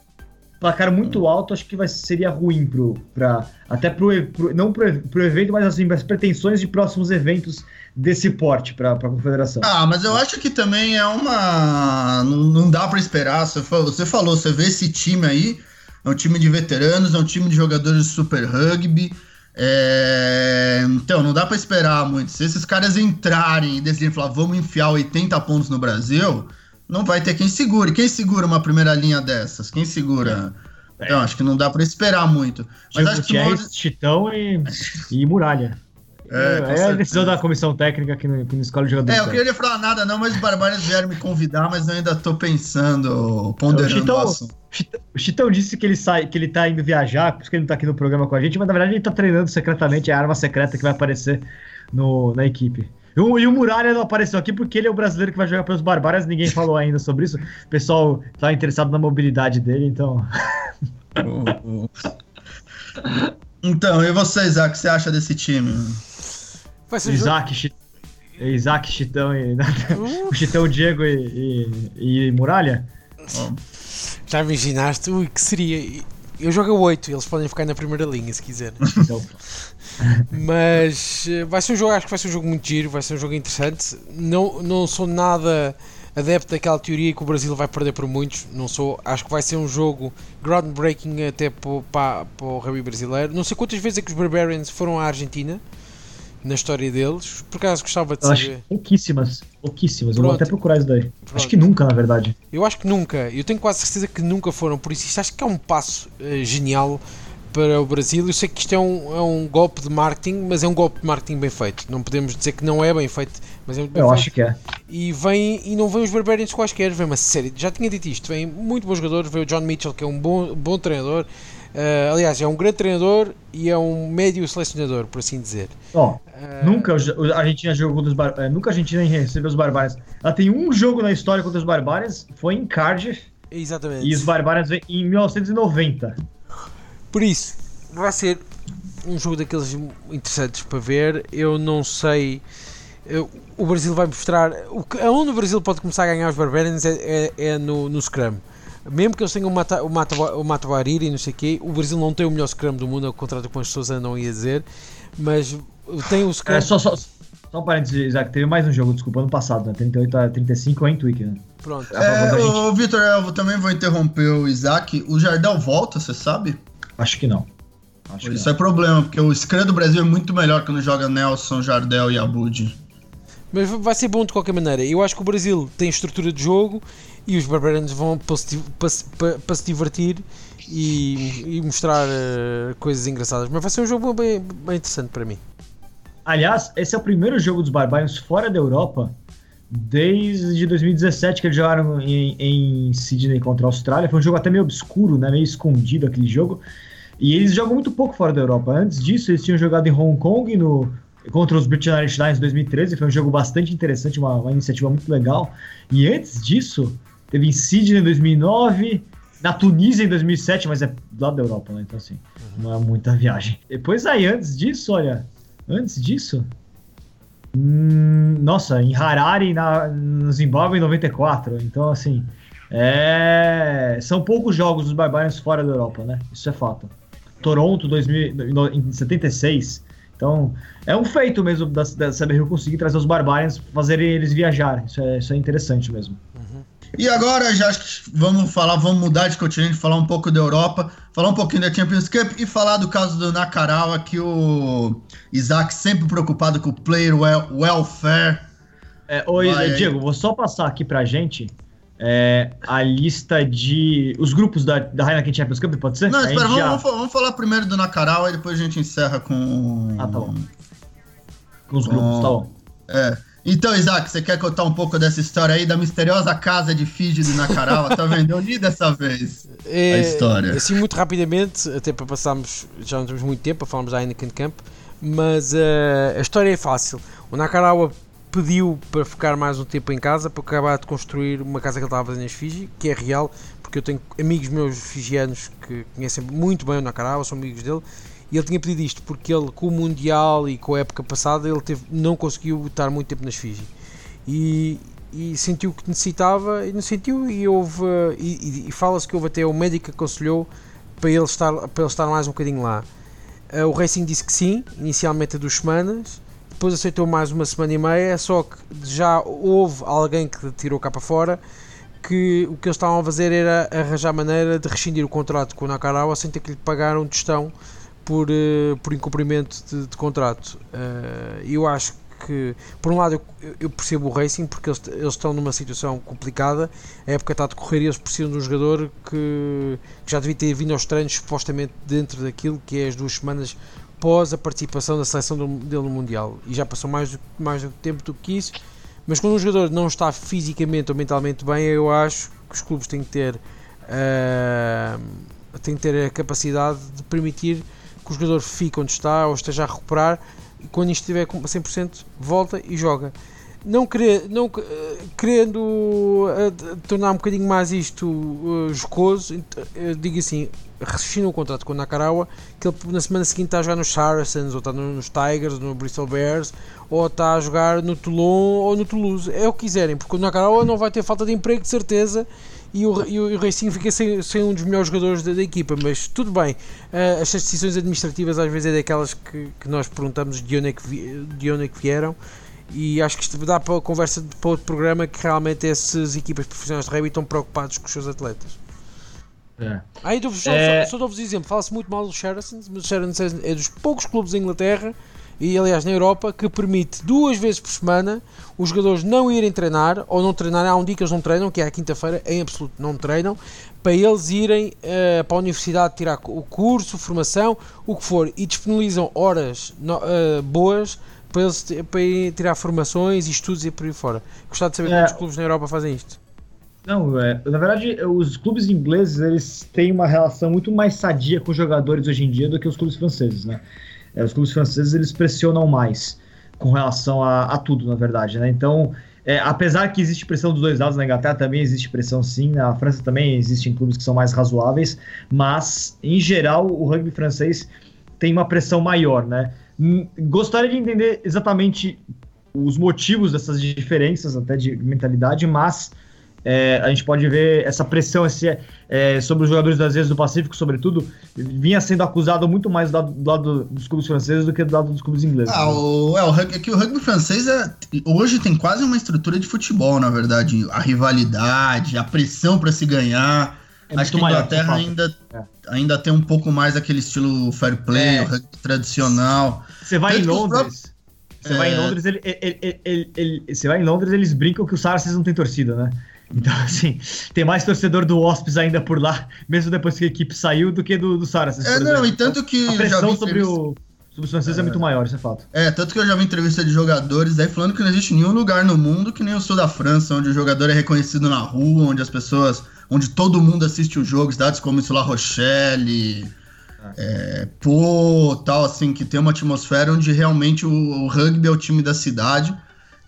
S2: placar muito alto, acho que vai, seria ruim pro, pra, até pro, pro não pro, pro evento, mas assim, as pretensões de próximos eventos desse porte para a confederação.
S1: Ah, mas eu acho que também é uma. Não, não dá para esperar. Você falou, você falou, você vê esse time aí, é um time de veteranos, é um time de jogadores de super rugby. É... Então, não dá para esperar muito. Se esses caras entrarem e decidirem falar, vamos enfiar 80 pontos no Brasil, não vai ter quem segure. Quem segura uma primeira linha dessas? Quem segura? É. Então, acho que não dá para esperar muito.
S2: Mas acho que Thierry, Chitão e, e Muralha. É, é a decisão da comissão técnica que não, que não escolhe o jogador.
S1: É, eu queria falar nada não, mas os Barbários vieram me convidar, mas eu ainda tô pensando, ponderando o Chitão,
S2: o Chitão disse que ele sai, que ele tá indo viajar, por isso que ele não tá aqui no programa com a gente, mas na verdade ele tá treinando secretamente a arma secreta que vai aparecer no, na equipe. E o, e o Muralha não apareceu aqui porque ele é o brasileiro que vai jogar pelos Barbários, ninguém falou ainda sobre isso. O pessoal tá interessado na mobilidade dele, então.
S1: então, e você, Isaac, o que você acha desse time?
S2: Isaac, Ch... Isaac, Chitão e. o Chitão, Diego e, e, e Muralha?
S3: Já imaginaste? Ui, que seria. Eu jogo 8, eles podem ficar na primeira linha se quiserem. Mas eh, vai ser um jogo, acho que vai ser um jogo muito giro, vai ser um jogo interessante. Não, não sou nada adepto daquela teoria que o Brasil vai perder por muitos. Não sou. Acho que vai ser um jogo groundbreaking até para, para, para o rugby brasileiro. Não sei quantas vezes é que os Barbarians foram à Argentina na história deles. Por acaso gostava de eu saber.
S2: Acho pouquíssimas, pouquíssimas. Pronto. Eu vou até procurar isso daí. Pronto. Acho que nunca, na verdade.
S3: Eu acho que nunca. Eu tenho quase certeza que nunca foram. Por isso, isto acho que é um passo uh, genial para o Brasil. Eu sei que isto é um, é um golpe de marketing, mas é um golpe de marketing bem feito. Não podemos dizer que não é bem feito, mas é muito bem
S2: Eu
S3: feito.
S2: acho que é.
S3: E, vem, e não vem os Barbarians quaisquer, vem uma série. Já tinha dito isto, vem muito bons jogadores. Vem o John Mitchell, que é um bom, bom treinador. Uh, aliás, é um grande treinador e é um médio selecionador, por assim dizer.
S2: Oh, uh, nunca a Argentina jogou contra os. Eh, nunca a Argentina recebeu os Barbários. Ela tem um jogo na história contra os Barbários, foi em Cardiff.
S3: Exatamente.
S2: E os Barbários em 1990.
S3: Por isso, vai ser um jogo daqueles interessantes para ver. Eu não sei. Eu, o Brasil vai mostrar. O, aonde o Brasil pode começar a ganhar os Barbarians é, é, é no, no Scrum. Mesmo que eles tenham o Mata, o Mata, o e não sei o quê, o Brasil não tem o melhor Scrum do mundo, ao contrário do que as pessoas andam a dizer. Mas tem o Scrum.
S2: É, só, só, só um parênteses, Isaac, teve mais um jogo, desculpa, ano passado, né? 38 a 35 em Twitch, né?
S1: Pronto. É, o Vitor, eu também vou interromper o Isaac. O Jardel volta, você sabe?
S2: Acho que não.
S1: Acho Isso que é problema, porque o Scrum do Brasil é muito melhor quando joga Nelson, Jardel e Abud.
S3: Mas vai ser bom de qualquer maneira. Eu acho que o Brasil tem estrutura de jogo e os Barbarians vão para se, para, para se divertir e, e mostrar uh, coisas engraçadas. Mas vai ser um jogo bem, bem interessante para mim.
S2: Aliás, esse é o primeiro jogo dos Barbarians fora da Europa desde 2017 que eles jogaram em, em Sydney contra a Austrália. Foi um jogo até meio obscuro, né? meio escondido aquele jogo. E eles jogam muito pouco fora da Europa. Antes disso, eles tinham jogado em Hong Kong no, contra os British Irish Lions em 2013. Foi um jogo bastante interessante, uma, uma iniciativa muito legal. E antes disso, teve em Sydney em 2009, na Tunísia em 2007, mas é do lado da Europa, né? Então, assim, uhum. não é muita viagem. Depois aí, antes disso, olha, antes disso, hum, nossa, em Harare, na, no Zimbábue em 94. Então, assim, é, são poucos jogos dos Barbarians fora da Europa, né? Isso é fato. Toronto 2000, em 76. Então, é um feito mesmo da, da CBRU conseguir trazer os Barbarians, fazerem eles viajar. Isso é, isso é interessante mesmo.
S1: E agora já vamos falar, vamos mudar de continente, falar um pouco da Europa, falar um pouquinho da Champions Cup e falar do caso do Nakarawa, que o Isaac sempre preocupado com o player welfare.
S2: É, oi, Vai, Diego, vou só passar aqui pra gente é, a lista de. os grupos da, da Heineken Champions Cup, pode ser?
S1: Não, espera, vamos, já... vamos, falar primeiro do Nakarawa e depois a gente encerra com.
S2: Ah, tá bom. Com os grupos, tá bom.
S1: É. Então, Isaac, você quer contar um pouco dessa história aí da misteriosa casa de Fiji de Nakarawa? tá vendo? Eu li dessa vez é, a história.
S3: Assim, muito rapidamente, até para passarmos, já não temos muito tempo para falarmos da Heineken Camp, mas uh, a história é fácil. O Nakarawa pediu para ficar mais um tempo em casa para acabar de construir uma casa que ele estava fazendo nas Fiji, que é real, porque eu tenho amigos meus fijianos que conhecem muito bem o Nakarawa, são amigos dele, e ele tinha pedido isto porque ele, com o Mundial e com a época passada, ele teve, não conseguiu estar muito tempo nas Fiji. E, e sentiu que necessitava, e não sentiu, e houve. E, e fala-se que houve até o médico que aconselhou para ele estar, para ele estar mais um bocadinho lá. Uh, o Racing disse que sim, inicialmente a duas semanas, depois aceitou mais uma semana e meia, só que já houve alguém que tirou cá para fora que o que eles estavam a fazer era arranjar maneira de rescindir o contrato com o Nakarawa sem ter que lhe pagar um tostão por, uh, por incumprimento de, de contrato. Uh, eu acho que, por um lado, eu, eu percebo o Racing porque eles, eles, estão numa situação complicada. A época está a decorrer e eles precisam de um jogador que, que já devia ter vindo aos treinos supostamente dentro daquilo que é as duas semanas pós a participação da seleção dele no Mundial. E já passou mais do, mais do tempo do que isso. Mas quando um jogador não está fisicamente ou mentalmente bem, eu acho que os clubes têm que ter, uh, têm que ter a capacidade de permitir que o jogador fique onde está ou esteja a recuperar e quando estiver com 100% volta e joga. Não, querer, não uh, querendo uh, tornar um bocadinho mais isto jocoso, digo assim: rescinde o contrato com o Nakarawa, que ele na semana seguinte está a jogar nos Saracens, ou está nos Tigers, no Bristol Bears, ou está a jogar no Toulon ou no Toulouse. É o que quiserem, porque o Nakarawa não vai ter falta de emprego de certeza e o, e o, Racing fica sem, sem, um dos melhores jogadores da, da equipa, mas tudo bem. Uh, estas decisões administrativas às vezes é daquelas que, que nós perguntamos de onde, é que vi, de onde é que vieram. E acho que isto dá para conversa para outro programa que realmente essas equipas profissionais de rugby estão preocupados com os seus atletas. É. Aí dou só, é... só, só dou-vos exemplo, fala-se muito mal do Sheraton, mas o Sheraton é dos poucos clubes da Inglaterra e aliás na Europa que permite duas vezes por semana os jogadores não irem treinar ou não treinar. Há um dia que eles não treinam, que é a quinta-feira, em absoluto não treinam, para eles irem uh, para a universidade tirar o curso, formação, o que for, e disponibilizam horas no, uh, boas para eles para ir tirar formações e estudos e por aí fora. Gostava de saber é. quantos clubes na Europa fazem isto.
S2: Não, é, na verdade, os clubes ingleses eles têm uma relação muito mais sadia com os jogadores hoje em dia do que os clubes franceses, né? É, os clubes franceses eles pressionam mais com relação a, a tudo, na verdade, né? Então, é, apesar que existe pressão dos dois lados, na Inglaterra também existe pressão sim, na França também existem clubes que são mais razoáveis, mas, em geral, o rugby francês tem uma pressão maior, né? Gostaria de entender exatamente os motivos dessas diferenças, até de mentalidade, mas é, a gente pode ver essa pressão esse, é, sobre os jogadores das vezes do Pacífico, sobretudo, vinha sendo acusado muito mais do lado, do lado, dos clubes franceses do que do lado dos clubes ingleses.
S1: Ah, o, é, o, é que o rugby francês é, hoje tem quase uma estrutura de futebol, na verdade. A rivalidade, a pressão para se ganhar. É Acho que a Inglaterra ainda, é. ainda tem um pouco mais aquele estilo fair play, é. o rugby tradicional.
S2: Você vai em Londres. Você é... vai em Londres, ele, ele, ele, você vai em Londres, eles brincam que os Saracens não tem torcida, né? Então, assim, tem mais torcedor do Wasps ainda por lá, mesmo depois que a equipe saiu, do que do, do Saracens.
S1: É, não, e tanto que.
S2: A pressão sobre o, sobre os franceses é. é. muito maior, isso é fato.
S1: É, tanto que eu já vi entrevista de jogadores aí falando que não existe nenhum lugar no mundo que nem o sul da França, onde o jogador é reconhecido na rua, onde as pessoas. onde todo mundo assiste o jogo, cidades como isso, La Rochelle é, pô, tal, assim, que tem uma atmosfera onde realmente o, o, rugby é o time da cidade.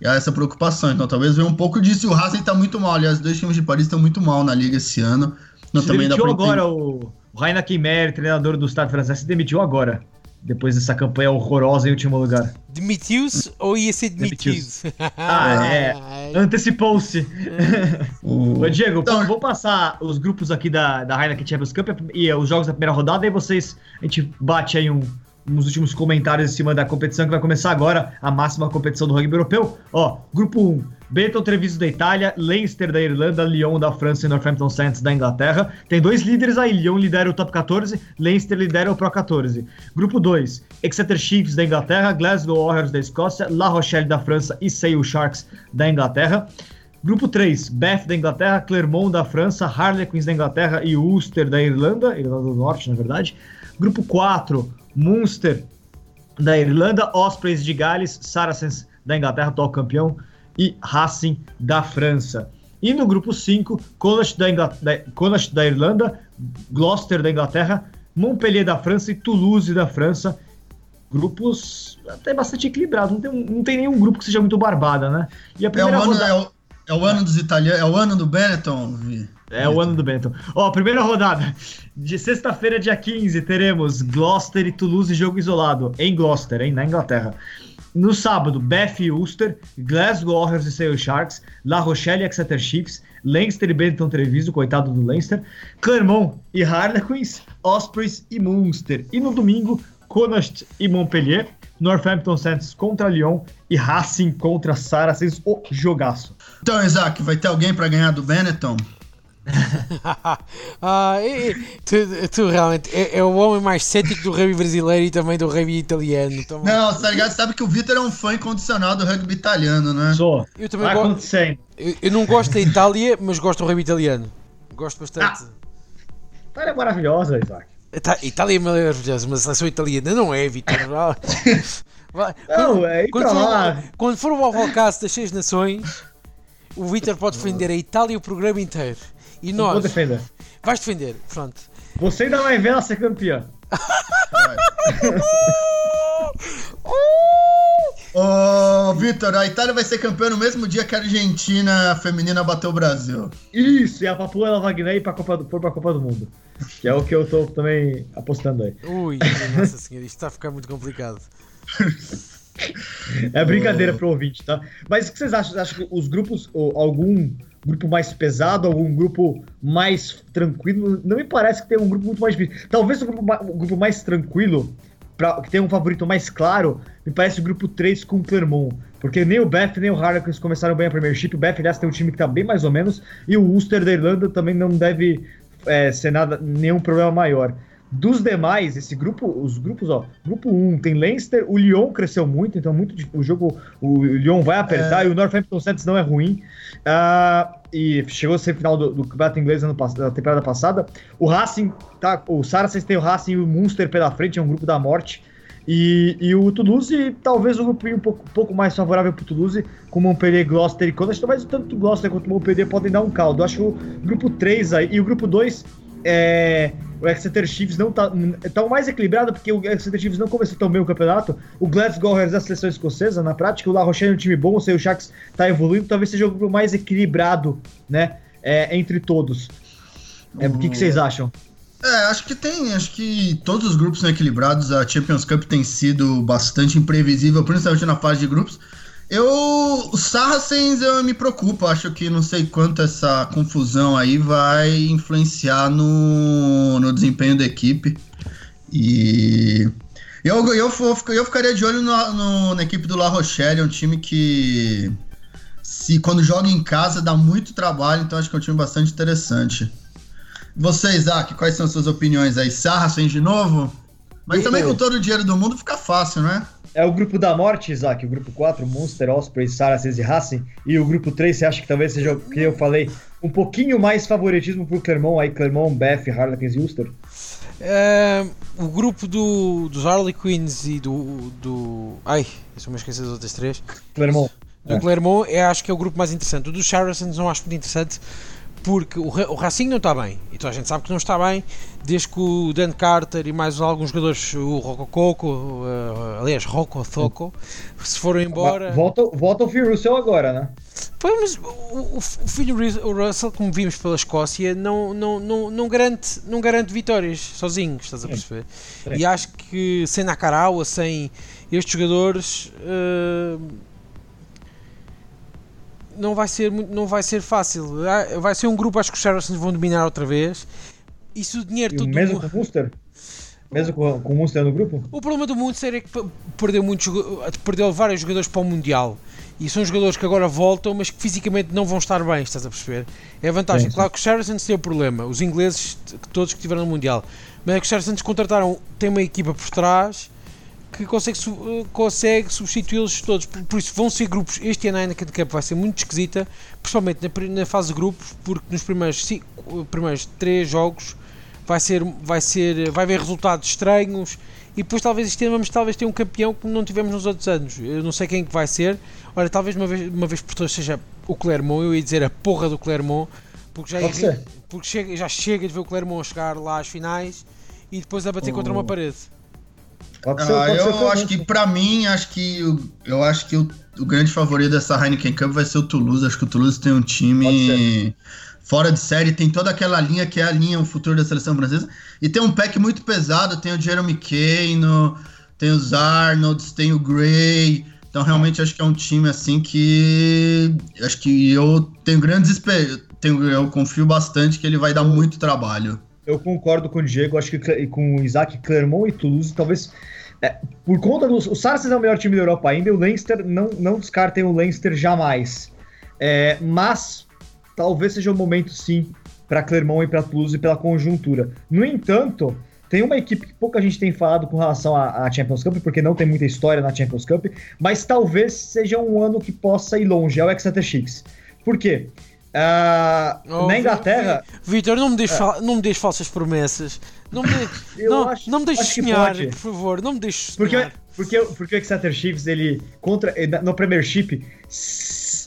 S1: E há essa preocupação. Então talvez venha um pouco disso. E o Racing tá muito mal. Aliás, os dois times de Paris estão muito mal na liga esse ano.
S2: Não, se também demitiu agora o, o Rainer Kimmer, treinador do Estado francês, se demitiu agora depois dessa campanha horrorosa em último lugar.
S3: Demitiu-se ou ia ser demitido?
S2: ah, é. Antecipou-se. Ô, Diego, então, vou passar os grupos aqui da, da Heineken Champions Cup e os jogos da primeira rodada e vocês, a gente bate aí um, uns últimos comentários em cima da competição que vai começar agora, a máxima competição do rugby europeu. Ó, grupo 1, Benton Treviso da Itália, Leinster da Irlanda, Lyon da França e Northampton Saints da Inglaterra. Tem dois líderes aí, Lyon lidera o top 14, Leinster lidera o Pro 14. Grupo 2, Exeter Chiefs da Inglaterra, Glasgow Warriors da Escócia, La Rochelle da França e Sale Sharks da Inglaterra. Grupo 3, Bath da Inglaterra, Clermont da França, Harlequins da Inglaterra e Ulster da Irlanda, Irlanda do Norte, na verdade. Grupo 4, Munster da Irlanda, Ospreys de Gales, Saracens da Inglaterra, atual campeão, e Racing da França. E no grupo 5, Connacht da, Connacht da Irlanda, Gloucester da Inglaterra, Montpellier da França e Toulouse da França. Grupos até bastante equilibrados, não tem, não tem nenhum grupo que seja muito barbada, né?
S1: E a primeira é o ano, rodada... é, o, é o ano dos italianos, é o ano do Benetton,
S2: é o ano do Benton. Ó, primeira rodada. De sexta-feira, dia 15, teremos Gloucester e Toulouse jogo isolado. Em Gloucester, hein? Na Inglaterra. No sábado, Bath e Ulster, Glasgow Warriors e Sale Sharks, La Rochelle e Exeter Chiefs, Leinster e Benton Treviso, coitado do Leinster, Clermont e Harlequins, Ospreys e Munster. E no domingo, Connacht e Montpellier, Northampton Saints contra Lyon e Racing contra Saracens, o jogaço.
S1: Então, Isaac, vai ter alguém para ganhar do Benetton?
S3: ah, e, tu, tu, realmente é, é, o homem mais cético do rugby brasileiro e também do rugby italiano.
S1: Então, não, tá ligado? Sabe que o Vitor é um fã incondicional do rugby italiano, né?
S2: Sou.
S3: Eu também gosto. Eu, eu, não gosto da Itália, mas gosto do rugby italiano. Gosto bastante. Ah,
S2: Itália é maravilhosa, Isaac.
S3: Itália é maravilhosa, mas a seleção italiana não é, Vitor.
S2: Vai. Não, quando, é
S3: quando, for, quando for o Alvalcast das Seis Nações, o Vitor pode defender a Itália o programa inteiro. E nós.
S2: Vou defender.
S3: Vais defender, pronto.
S2: Você ainda vai ver ela ser campeã.
S1: Ô, oh, Vitor, a Itália vai ser campeã no mesmo dia que a Argentina feminina bateu o Brasil.
S2: Isso, e a Papua ela vai ir pra Copa do, pra Copa do Mundo. Que é o que eu tô também apostando aí.
S3: Ui, nossa senhora, isto está a ficar muito complicado.
S2: É brincadeira pro ouvinte, tá? Mas o que vocês acham? Acham que os grupos, ou algum grupo mais pesado, algum grupo mais tranquilo? Não me parece que tem um grupo muito mais difícil. Talvez o grupo, o grupo mais tranquilo, pra, que tem um favorito mais claro, me parece o grupo 3 com o Clermont. Porque nem o Beth nem o Harlequins começaram bem a Premiership. O Beth, aliás, tem um time que tá bem mais ou menos. E o Ulster da Irlanda também não deve é, ser nada, nenhum problema maior. Dos demais, esse grupo, os grupos, ó, grupo 1 tem Leinster, o Lyon cresceu muito, então muito o jogo, o Lyon vai apertar é... e o Northampton Saints não é ruim. Uh, e chegou a ser final do, do campeonato inglês na temporada passada. O Racing, tá, o Saracens tem o Racing e o Munster pela frente, é um grupo da morte. E, e o Toulouse, talvez um grupo um pouco, pouco mais favorável para o Toulouse, com Montpellier, Gloucester e Connacht, mas tanto o Gloucester quanto o Montpellier podem dar um caldo. Eu acho que o grupo 3 aí, e o grupo 2 é, o Exeter Chiefs não tá tão mais equilibrado porque o Exeter Chiefs não começou tão bem o campeonato. O Glasgow é a seleção escocesa, na prática, o La Rochelle é um time bom, o seu Sharks tá evoluindo, talvez seja o grupo mais equilibrado, né, é, entre todos. É, o que, que vocês acham?
S1: É, acho que tem, acho que todos os grupos são equilibrados. A Champions Cup tem sido bastante imprevisível, principalmente na fase de grupos. Eu, o Saracens eu me preocupo, acho que não sei quanto essa confusão aí vai influenciar no, no desempenho da equipe. E eu, eu, eu, ficaria de olho no, no, na equipe do La Rochelle, é um time que se quando joga em casa dá muito trabalho, então acho que é um time bastante interessante. Você, Isaac, quais são as suas opiniões aí? Saracens de novo? Mas também com todo o dinheiro do mundo fica fácil, né?
S2: é o grupo da morte, Isaac. O grupo 4, Munster, Osprey, Saracens e Racing. E o grupo 3, você acha que talvez seja o que eu falei? Um pouquinho mais favoritismo pro Clermont, aí Clermont, Beth, Harlequins e Ulster?
S3: É, o grupo do, dos Harlequins e do, do. Ai, eu me esqueci das outras três.
S2: Clermont.
S3: Do é. Clermont, eu acho que é o grupo mais interessante. O dos Saracens não acho muito interessante porque o, o Racing não está bem, e toda a gente sabe que não está bem, desde que o Dan Carter e mais alguns jogadores, o Rocococo, uh, aliás, Rocotoco, se foram embora.
S2: Volta, volta o Phil Russell agora, né?
S3: Pois, mas o, o, filho Russell, como vimos pela Escócia, não, não, não, não, garante, não garante vitórias sozinho, estás a perceber? É. E acho que sem Nakarawa, sem estes jogadores. Uh, não vai ser não vai ser fácil. Ah, vai ser um grupo, acho que os Saracens vão dominar outra vez. E se o dinheiro todo.
S2: Mesmo com o Munster? Mesmo com, com o Munster no grupo?
S3: O problema do Munster é que perdeu, muitos, perdeu vários jogadores para o Mundial. E são jogadores que agora voltam, mas que fisicamente não vão estar bem, estás a perceber? É a vantagem. Sim, sim. Claro que os Saracens têm o problema, os ingleses, todos que estiveram no Mundial. Mas é que os Saracens contrataram, tem uma equipa por trás que consegue, uh, consegue substituí-los todos. Por, por, isso vão ser grupos. Este ano a Heineken Cup vai ser muito esquisita, principalmente na, na fase de grupos, porque nos primeiros, cinco, uh, primeiros três jogos vai ser, vai ser, vai haver resultados estranhos e depois talvez este ano vamos talvez ter um campeão que não tivemos nos outros anos. Eu não sei quem que vai ser. Olha, talvez uma vez, uma vez por todas seja o Clermont, eu ia dizer a porra do Clermont, porque já, é, porque chega, já chega de ver o Clermont chegar lá às finais e depois a bater oh. contra uma parede.
S1: Pode ser, ah, pode eu acho que para mim, acho que eu acho que o, o, grande favorito dessa Heineken Cup vai ser o Toulouse. Acho que o Toulouse tem um time fora de série, tem toda aquela linha que é a linha o futuro da seleção francesa e tem um pack muito pesado, tem o Jeremy Kane, tem os Arnolds, tem o Gray. Então realmente acho que é um time assim que acho que eu tenho grandes esperanças, eu confio bastante que ele vai dar muito trabalho.
S2: Eu concordo com o Diego, acho que com o Isaac, Clermont e Toulouse, talvez é, por conta dos. O Saracens é o melhor time da Europa ainda, o Leinster, não, não descartem o Leinster jamais. É, mas talvez seja o momento sim para Clermont e para Toulouse pela conjuntura. No entanto, tem uma equipe que pouca gente tem falado com relação à, Champions Cup, porque não tem muita história na Champions Cup, mas talvez seja um ano que possa ir longe, é o Exeter Chiefs. Por quê? Uh, oh, na Inglaterra.
S3: Vitor, não, me deixes uh, não me deixes falsas promessas. Não me, de, não, acho, não me deixes sonhar, por favor. Não me deixes
S2: porque, sonhar. Porque, porque o Exeter Chiefs, ele. Contra, eh, no Premiership,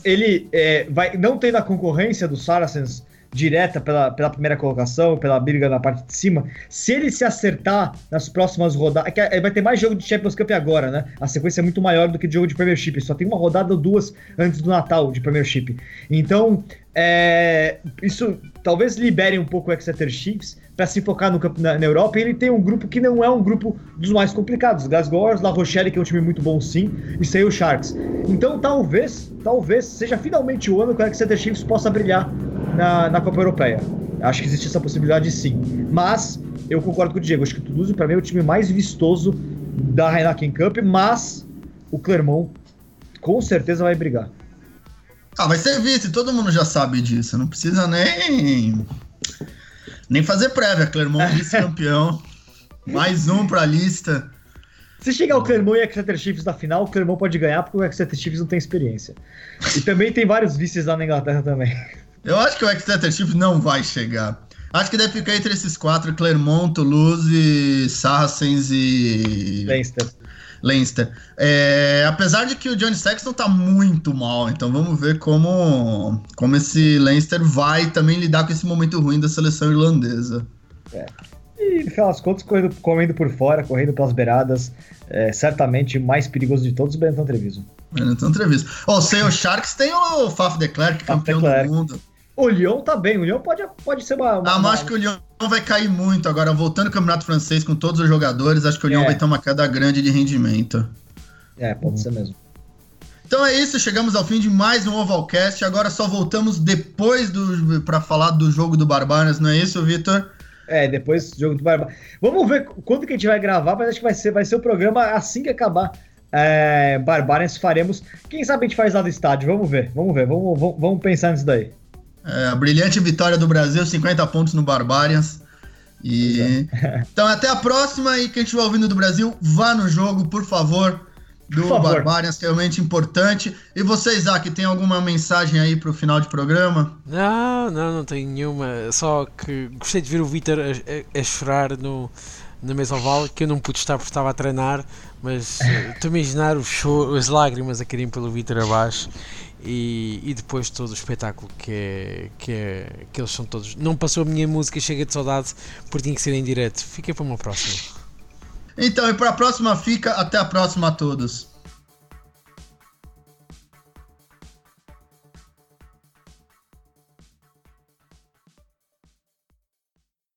S2: ele é, vai não tem na concorrência do Saracens direta pela, pela primeira colocação, pela briga na parte de cima, se ele se acertar nas próximas rodadas. É vai ter mais jogo de Champions Cup agora, né? A sequência é muito maior do que de jogo de Premiership. Só tem uma rodada ou duas antes do Natal de Premiership. Então, é, isso talvez libere um pouco o Exeter Chiefs para se focar no, na, na, Europa. E ele tem um grupo que não é um grupo dos mais complicados. Glasgow, La Rochelle, que é um time muito bom sim, e Sale Sharks. Então talvez, talvez seja finalmente o ano que o Exeter Chiefs possa brilhar na, na Copa Europeia. Acho que existe essa possibilidade sim. Mas eu concordo com o Diego. Acho que o Toulouse, para mim, é o time mais vistoso da Heineken Cup, mas o Clermont com certeza vai brigar.
S1: Ah, vai ser vice, todo mundo já sabe disso. Não precisa nem. Nem fazer prévia. Clermont vice-campeão. Mais um pra lista.
S2: Se chegar o Clermont e o Exeter Chiefs na final, o Clermont pode ganhar porque o Exeter Chiefs não tem experiência. E também tem vários vices lá na Inglaterra também.
S1: Eu acho que o Exeter Chiefs não vai chegar. Acho que deve ficar entre esses quatro: Clermont, Toulouse, Saracens e.
S2: Leinster.
S1: Leinster. É, apesar de que o Johnny Sexton tá muito mal, então vamos ver como, como esse Leinster vai também lidar com esse momento ruim da seleção irlandesa.
S2: É. E no final das contas, correndo, correndo por fora, correndo pelas beiradas, é, certamente mais perigoso de todos o Benetton Treviso.
S1: Benetton Treviso. Oh, o Sharks tem o Faf de Klerk, campeão de do mundo.
S2: O Lyon tá bem, o Lyon pode, pode ser uma. uma
S1: ah, mas acho que o Lyon vai cair muito. Agora, voltando ao Campeonato Francês com todos os jogadores, acho que o Lyon é. vai ter uma queda grande de rendimento.
S2: É, pode ser mesmo.
S1: Então é isso, chegamos ao fim de mais um Ovalcast. Agora só voltamos depois do para falar do jogo do Barbarians, não é isso, Vitor?
S2: É, depois do jogo do Barbarians. Vamos ver quando que a gente vai gravar, mas acho que vai ser, vai ser o programa assim que acabar é, Barbarians. Faremos. Quem sabe a gente faz lá do estádio? Vamos ver, vamos ver, vamos, vamos, vamos pensar nisso daí.
S1: É, a brilhante vitória do Brasil, 50 pontos no Barbarians. E... É. então, até a próxima. E quem estiver ouvindo do Brasil, vá no jogo, por favor. do Barbarians, realmente importante. E você, Isaac, tem alguma mensagem aí para o final de programa?
S3: Não, não, não tenho nenhuma. Só que gostei de ver o Vitor a, a, a, chorar no, na mesa oval, que eu não pude estar porque estava a treinar, mas eh, estou a imaginar o show, as lágrimas a caírem pelo Vitor abaixo. E, e, depois todo o espetáculo que é, que é que eles são todos. Não passou a minha música, chega de saudade, porque tinha que ser em direto. Fiquei para uma próxima.
S1: Então, e para a próxima fica. Até a próxima a todos.